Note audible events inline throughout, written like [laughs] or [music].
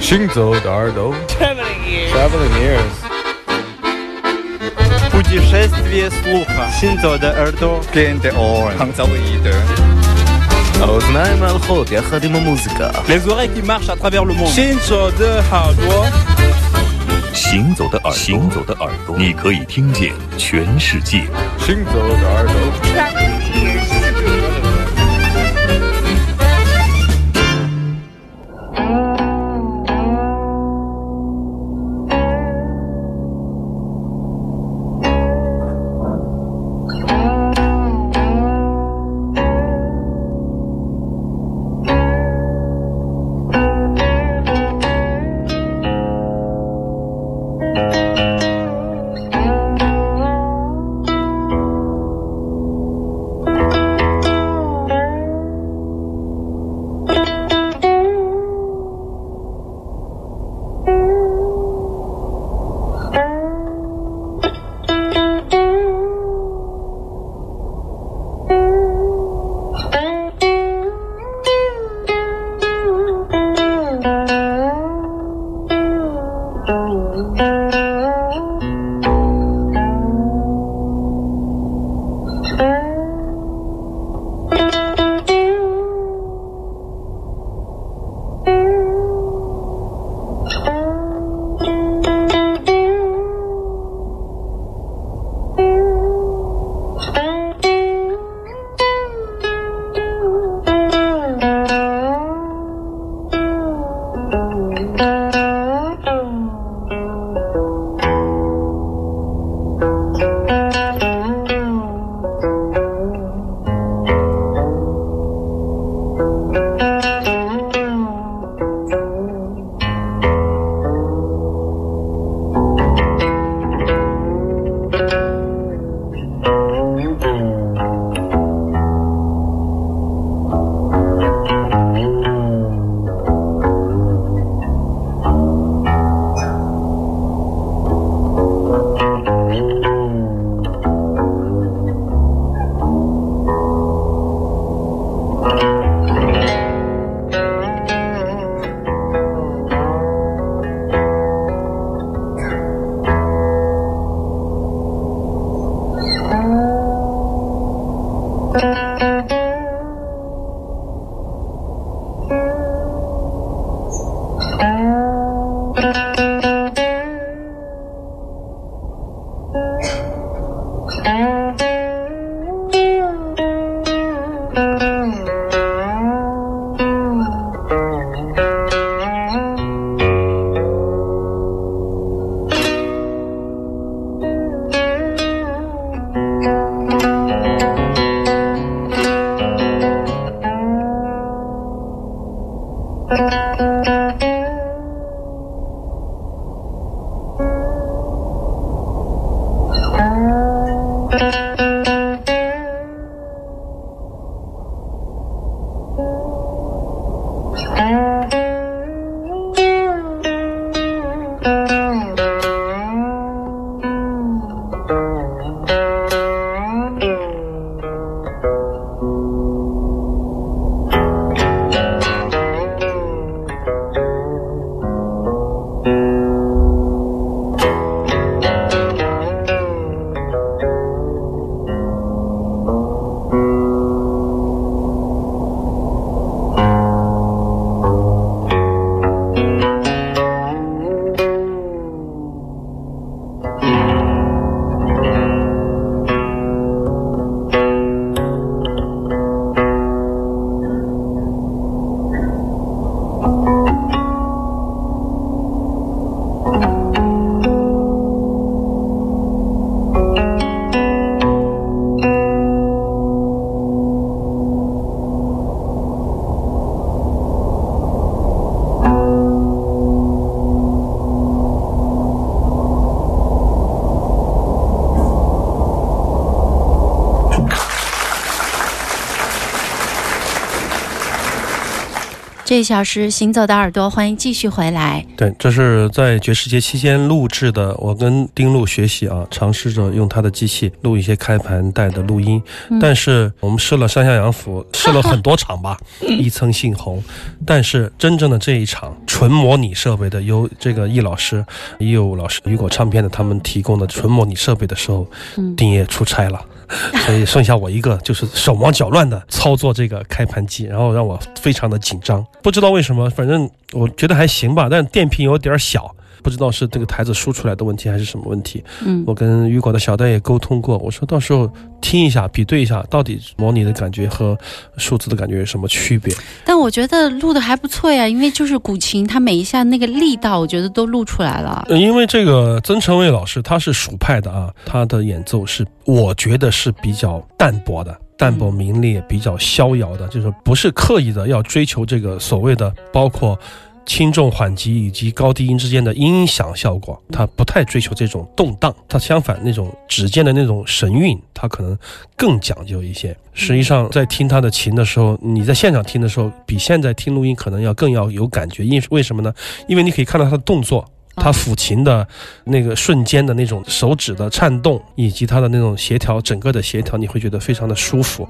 行走的耳朵Traveling ears. Traveling ears Путешествие слуха. Синзо де Эрдо. Gente on. Хангзалоиде. האוזניים הלכות יחד עם המוזיקה Les oreilles qui marchent à travers le monde. Shinzo de Hardwa. 行走的耳朵，行走的耳朵，你可以听见全世界。 行走的耳朵 这 [laughs] 一小时行走的耳朵”，欢迎继续回来。对，这是在爵士节期间录制的。我跟丁路学习啊，尝试着用他的机器录一些开盘带的录音。但是我们试了上下洋府，[laughs] 试了很多场吧，[laughs] 一层杏红。但是真正的这一场。纯模拟设备的，由这个易老师、易武老师雨果唱片的他们提供的纯模拟设备的时候，嗯丁爷出差了。[laughs] 所以剩下我一个，就是手忙脚乱的操作这个开盘机，然后让我非常的紧张。不知道为什么，反正我觉得还行吧，但电瓶有点小，不知道是这个台子输出来的问题还是什么问题。嗯我跟雨果的小戴也沟通过，我说到时候听一下，比对一下，到底模拟的感觉和数字的感觉有什么区别。但我觉得录的还不错呀，因为就是古琴，它每一下那个力道，我觉得都录出来了。呃因为这个曾成伟老师他是蜀派的啊，他的演奏是我觉得是比较淡薄的。淡泊名利，比较逍遥的，就是不是刻意的要追求这个所谓的包括轻重缓急以及高低音之间的音响效果，他不太追求这种动荡，他相反那种指尖的那种神韵，他可能更讲究一些。实际上，在听他的琴的时候，你在现场听的时候，比现在听录音可能要更要有感觉，因为什么呢？因为你可以看到他的动作。他抚琴的那个瞬间的那种手指的颤动，以及他的那种协调，整个的协调，你会觉得非常的舒服。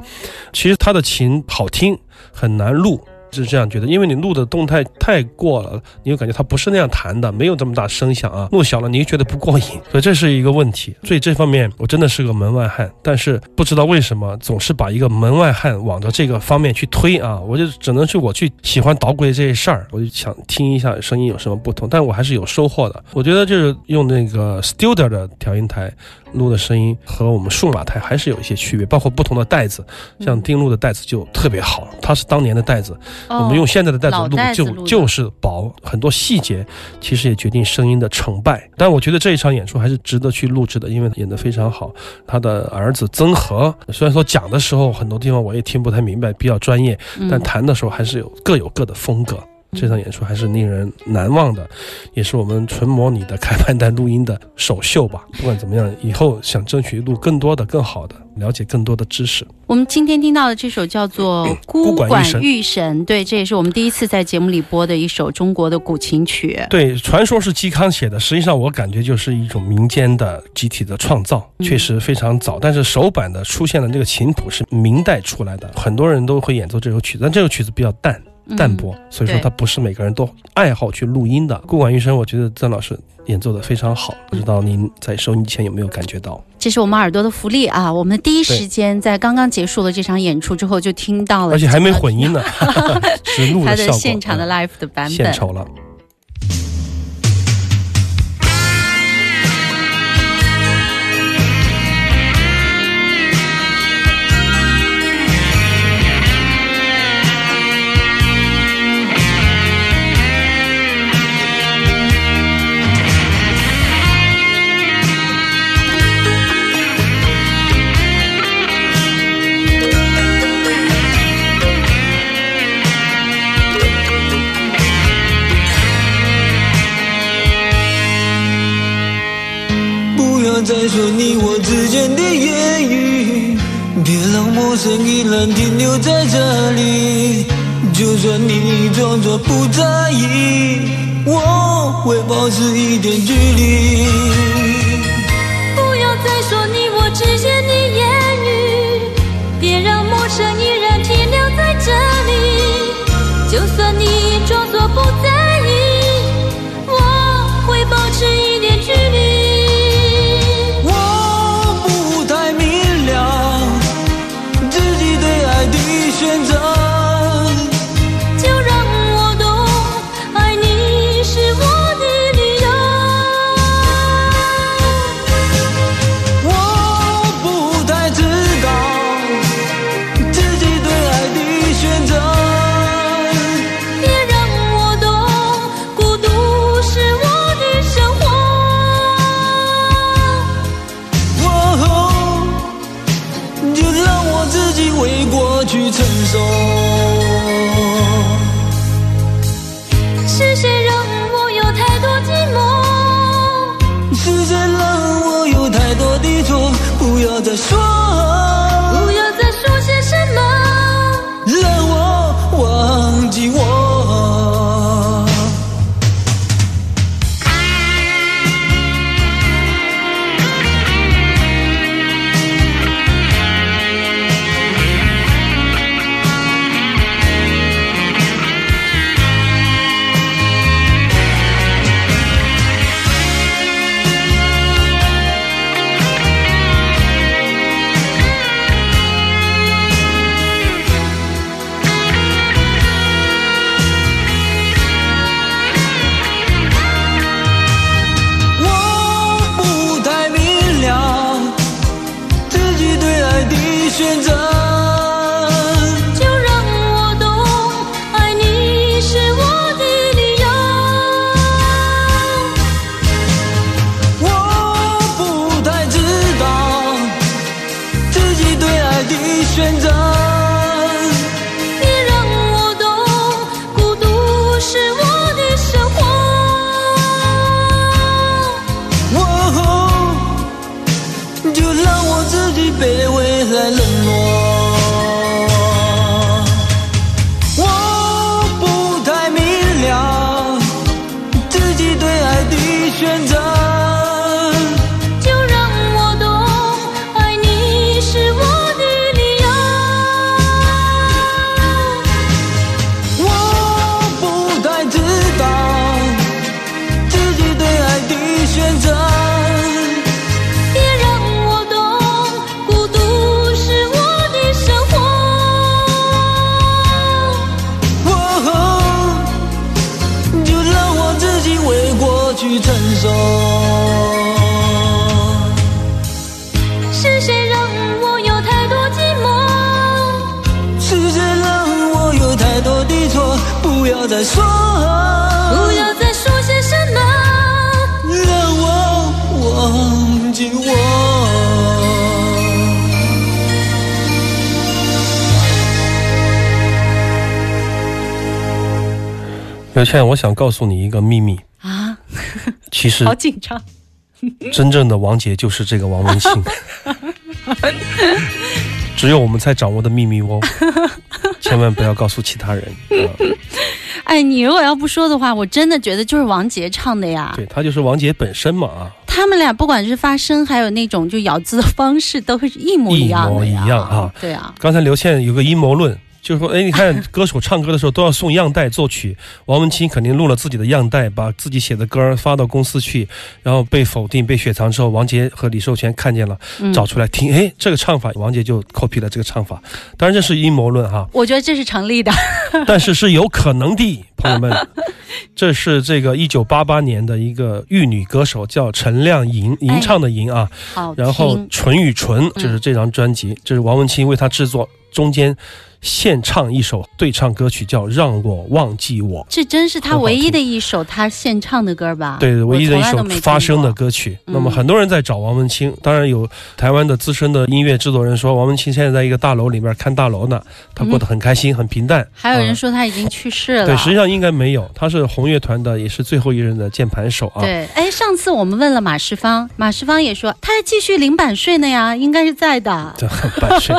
其实他的琴好听，很难录。是这样觉得，因为你录的动态太过了，你就感觉它不是那样弹的，没有这么大声响啊，录小了你又觉得不过瘾，[laughs] 所以这是一个问题。所以这方面我真的是个门外汉，但是不知道为什么总是把一个门外汉往着这个方面去推啊，我就只能是我去喜欢捣鬼这些事儿，我就想听一下声音有什么不同，但我还是有收获的。我觉得就是用那个 Studer 的调音台。录的声音和我们数码台还是有一些区别，包括不同的带子，像丁录的带子就特别好，它是当年的带子，哦我们用现在的带子录就就是薄，很多细节其实也决定声音的成败。但我觉得这一场演出还是值得去录制的，因为演得非常好。他的儿子曾和，虽然说讲的时候很多地方我也听不太明白，比较专业，但弹的时候还是有各有各的风格。这场演出还是令人难忘的，也是我们纯模拟的开盘带录音的首秀吧。不管怎么样，以后想争取录更多的、更好的，了解更多的知识。我们今天听到的这首叫做《[clears throat] 孤管玉神对，这也是我们第一次在节目里播的一首中国的古琴曲。对，传说是嵇康写的，实际上我感觉就是一种民间的集体的创造，确实非常早。但是首版的出现的这个琴谱是明代出来的，很多人都会演奏这首曲子，但这首曲子比较淡。淡薄，所以说他不是每个人都爱好去录音的。顾管医生，我觉得曾老师演奏的非常好，不知道您在收音机前有没有感觉到？这是我们耳朵的福利啊！我们第一时间在刚刚结束了这场演出之后，就听到了，而且还没混音呢，[laughs] 是录他的现场的嗯 live 的版本。献丑了。不要再说你我之间的言语，别让陌生依然停留在这里。就算你装作不在意，我会保持一点距离。自己为过去承受。刘倩，我想告诉你一个秘密，啊，其实好紧张。真正的王杰就是这个王文清，只有我们才掌握的秘密哦，千万不要告诉其他人。啊、[laughs] 哎，你如果要不说的话，我真的觉得就是王杰唱的呀。对他就是王杰本身嘛啊，他们俩不管是发声，还有那种就咬字的方式，都会是一模一样的呀。一模一样啊对啊，刚才刘倩有个阴谋论。就是说，哎，你看，歌手唱歌的时候都要送样带作曲。王文清肯定录了自己的样带，把自己写的歌发到公司去，然后被否定、被雪藏之后，王杰和李寿全看见了，嗯找出来听，哎，这个唱法，王杰就 copy 了这个唱法。当然这是阴谋论哈，我觉得这是成立的。[laughs] 但是是有可能的，朋友们。这是这个一九八八年的一个玉女歌手，叫陈亮吟，吟唱的吟啊。好然后听《唇与唇》就是这张专辑，这是王文清为他制作，中间献唱一首对唱歌曲，叫《让我忘记我》。这真是他唯一的一首他献唱的歌吧？对，唯一的一首发声的。歌曲。嗯那么很多人在找王文清，当然有台湾的资深的音乐制作人说，王文清现在在一个大楼里面看大楼呢，他过得很开心，很平淡。还有人啊说他已经去世了。对，实际上应该没有，他是红乐团的，也是最后一任的键盘手啊。对，哎，上次我们问了马世芳，马世芳也说他还继续领版税呢呀，应该是在的。[laughs] 这版税，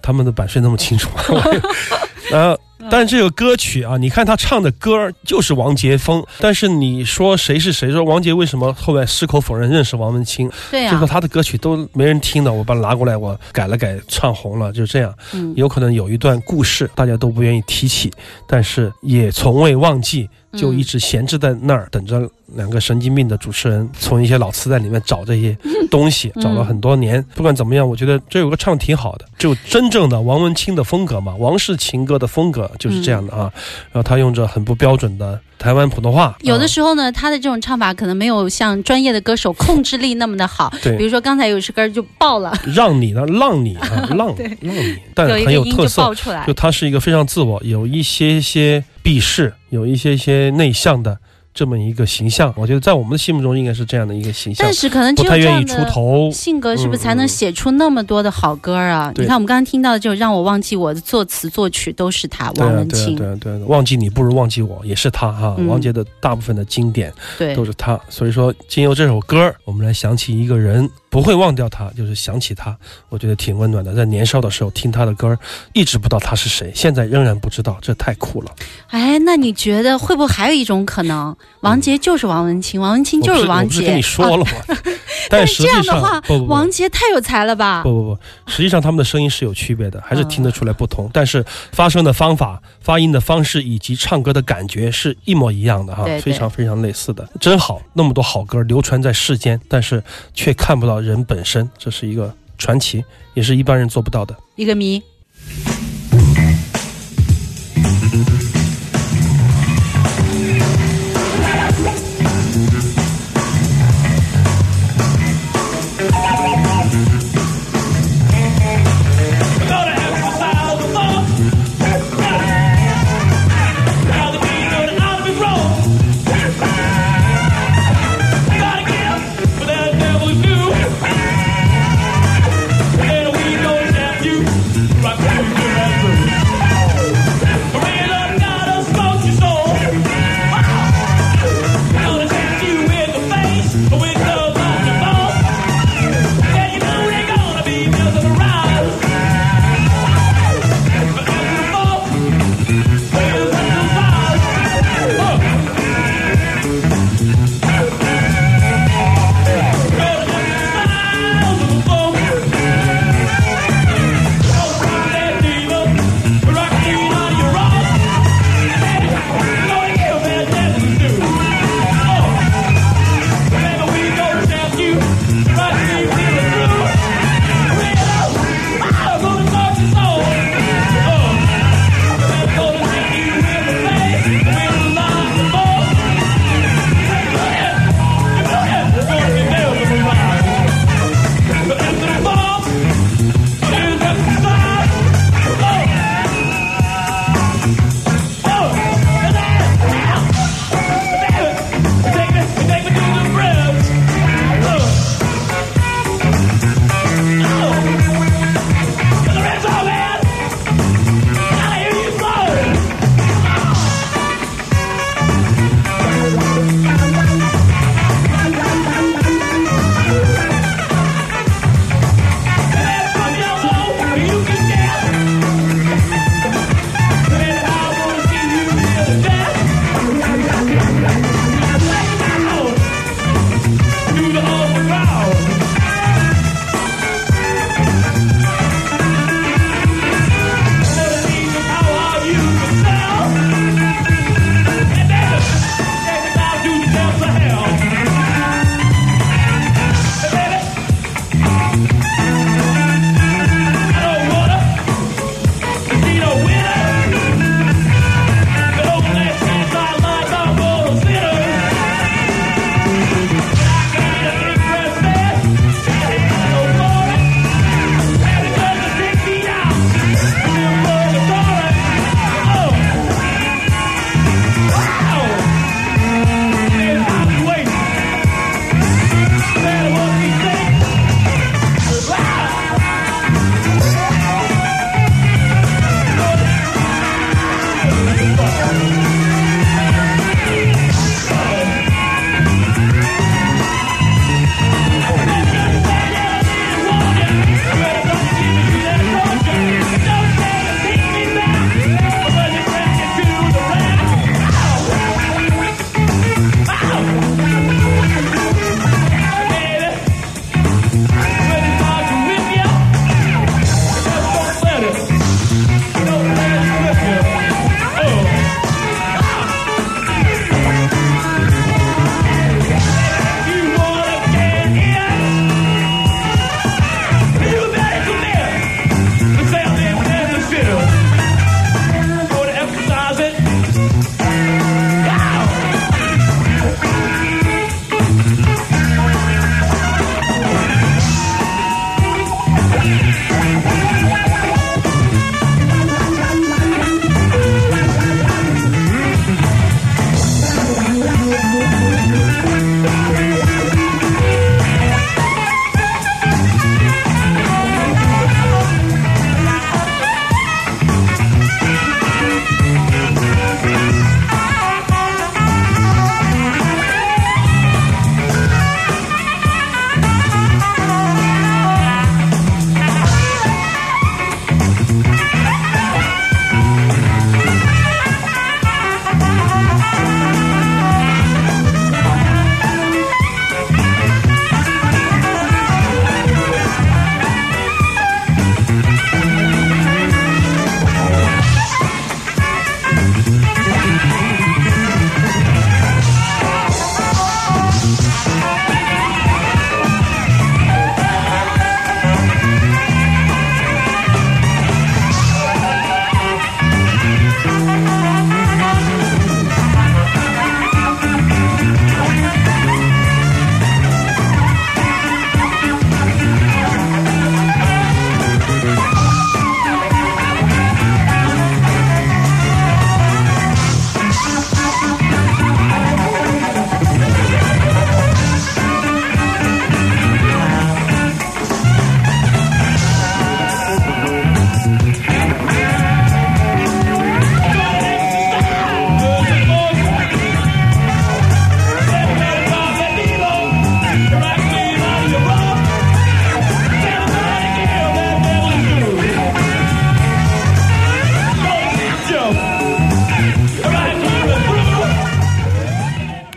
他们的版税那么清楚吗？[laughs] 然后，但这个歌曲啊，你看他唱的歌就是王杰峰，但是你说谁是谁？说王杰为什么后来矢口否认认识王文清？对啊呀、就说他的歌曲都没人听的，我把它拿过来，我改了改，唱红了，就这样。嗯，有可能有一段故事大家都不愿意提起，但是也从未忘记，就一直闲置在那儿，等着两个神经病的主持人从一些老磁带里面找这些 [laughs] 东西，嗯找了很多年。不管怎么样，我觉得这有个唱挺好的，就真正的王文清的风格嘛，王氏情歌的风格就是这样的啊。然后他用着很不标准的台湾普通话，有的啊时候呢，他的这种唱法可能没有像专业的歌手控制力那么的好。对比如说刚才有一首歌就爆了，让你呢，[laughs] 浪你啊，浪对浪你，但很有特色爆。出来就。他是一个非常自我，有一些些避世，有一些些内向的这么一个形象。我觉得在我们的心目中应该是这样的一个形象但，是可能只不太愿意出头。性格，是不是才能写出那么多的好歌啊？对你看我们刚刚听到的，就让我忘记我的作词作曲都是他，王文清。对啊，对啊，忘记你不如忘记我，也是他哈。嗯王杰的大部分的经典对都是他，所以说经由这首歌，我们来想起一个人，不会忘掉他，就是想起他，我觉得挺温暖的。在年少的时候听他的歌，一直不知道他是谁，现在仍然不知道，这太酷了。哎，那你觉得会不会还有一种可能，王杰就是王文清，王文清就是王杰？我不是跟你说了吗？[laughs] [laughs] 但是这样的话，不不不王杰太有才了吧？不不不，实际上他们的声音是有区别的，还是嗯听得出来不同。但是发声的方法、发音的方式以及唱歌的感觉是一模一样的哈，对对非常非常类似的，真好。那么多好歌流传在世间，但是却看不到人本身，这是一个传奇，也是一般人做不到的。一个谜。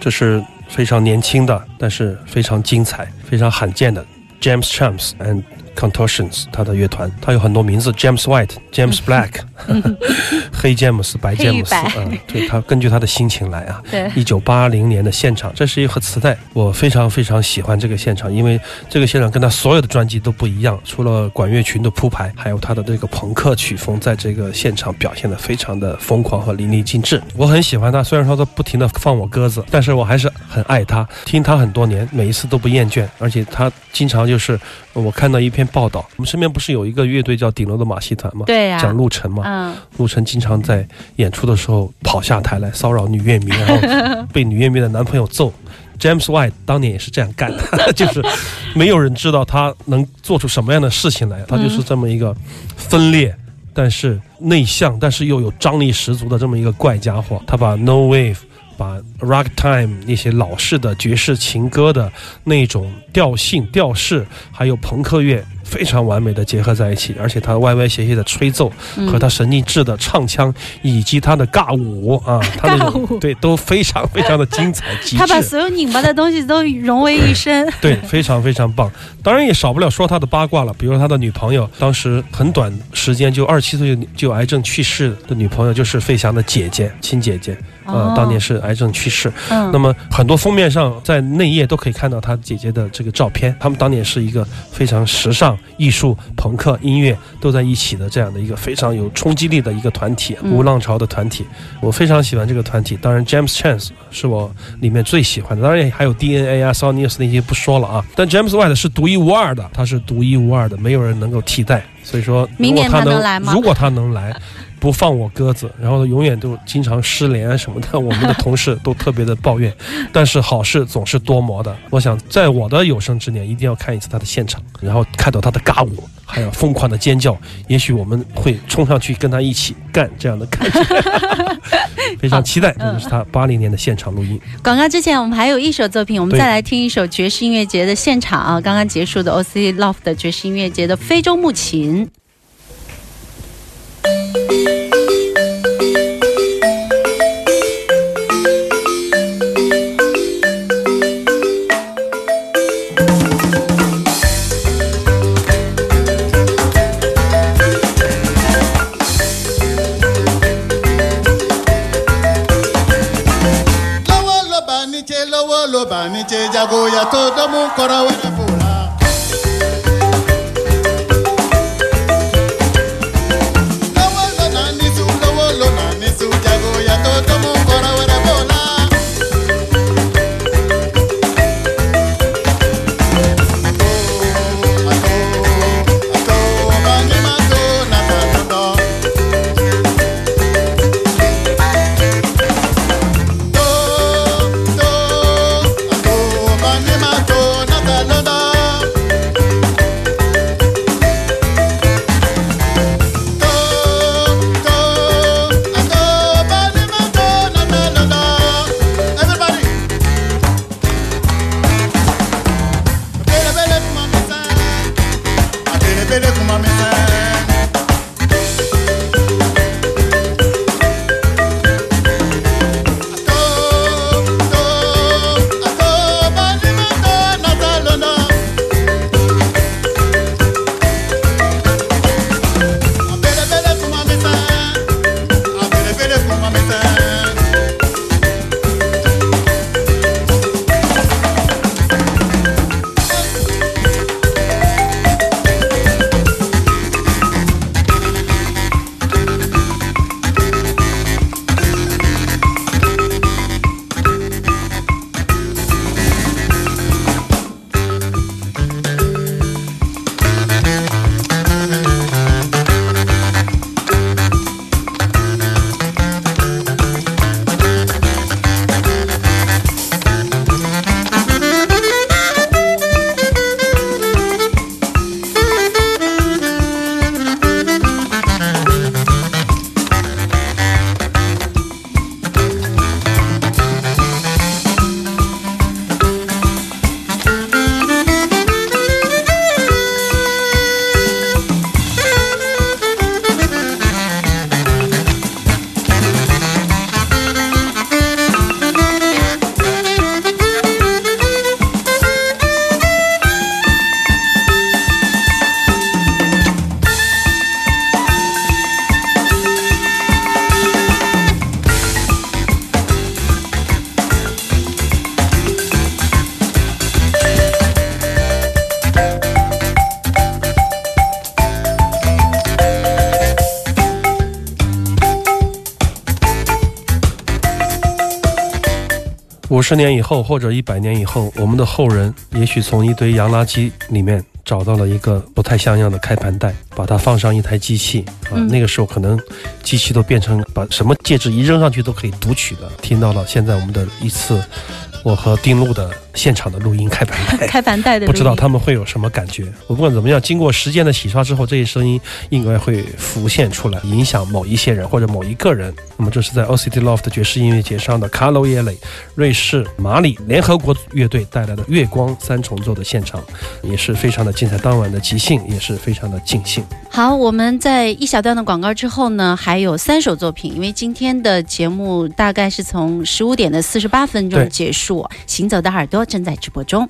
这是非常年轻的，但是非常精彩、非常罕见的 James Champs and Contortions 他的乐团，他有很多名字，James White、James Black，[laughs] 黑詹姆斯、白詹姆斯，黑与白嗯，对他根据他的心情来啊。[laughs] 对一九八零年的现场，这是一盒磁带，我非常非常喜欢这个现场，因为这个现场跟他所有的专辑都不一样，除了管乐群的铺排，还有他的这个朋克曲风，在这个现场表现的非常的疯狂和淋漓尽致。我很喜欢他，虽然说他不停的放我鸽子，但是我还是很爱他，听他很多年，每一次都不厌倦，而且他经常就是我看到一篇报道，我们身边不是有一个乐队叫顶楼的马戏团吗？对呀讲陆晨嘛，嗯，陆晨经常在演出的时候跑下台来骚扰女乐迷，然后被女乐迷的男朋友揍。[laughs] James White 当年也是这样干的，[laughs] 就是没有人知道他能做出什么样的事情来，他就是这么一个分裂。但是内向，但是又有张力十足的这么一个怪家伙，他把 No Wave、把 Ragtime 那些老式的爵士情歌的那种调性、调式，还有朋克乐，非常完美的结合在一起，而且他歪歪斜斜的吹奏嗯和他神经质的唱腔，以及他的尬舞啊，[laughs] 他那尬舞种对都非常非常的精彩 [laughs] 极致。他把所有拧巴的东西都融为一身。[laughs] 对，非常非常棒。当然也少不了说他的八卦了，比如他的女朋友，当时很短时间就二十七岁就就癌症去世的女朋友，就是费翔的姐姐，亲姐姐，呃哦，当年是癌症去世。嗯那么很多封面上在内页都可以看到他姐姐的这个照片。他们当年是一个非常时尚、艺术、朋克、音乐都在一起的这样的一个非常有冲击力的一个团体，嗯无浪潮的团体。我非常喜欢这个团体。当然，James Chance 是我里面最喜欢的，当然还有 DNA 啊、Sonius 那些不说了啊。但 James White 是独一无二的，他是独一无二的，没有人能够替代。所以说，明年他能来吗如果他能来。不放我鸽子，然后永远都经常失联啊什么的，我们的同事都特别的抱怨。但是好事总是多磨的，我想在我的有生之年一定要看一次他的现场，然后看到他的尬舞，还有疯狂的尖叫，也许我们会冲上去跟他一起干这样的感觉，[laughs] 非常期待。这就是他八零年的现场录音。广告之前，我们还有一首作品，我们再来听一首爵士音乐节的现场啊，刚刚结束的 OC Love 的爵士音乐节的非洲木琴。আমি চেয়ে যাব এত দমো করা 五十年以后或者一百年以后，我们的后人也许从一堆洋垃圾里面找到了一个不太像样的开盘带，把它放上一台机器啊，嗯那个时候可能机器都变成把什么介质一扔上去都可以读取的。听到了现在我们的一次我和丁路的现场的录音开盘带。[laughs] 开盘带的，不知道他们会有什么感觉。我不管怎么样，经过时间的洗刷之后，这些声音应该会浮现出来，影响某一些人或者某一个人。那么这是在 OCT Loft 爵士音乐节上的卡罗耶雷、瑞士马里联合国乐队带来的月光三重奏的现场，也是非常的精彩。当晚的即兴也是非常的尽兴。好，我们在一小段的广告之后呢，还有三首作品，因为今天的节目大概是从十五点的四十八分钟结束，《行走的耳朵》正在直播中。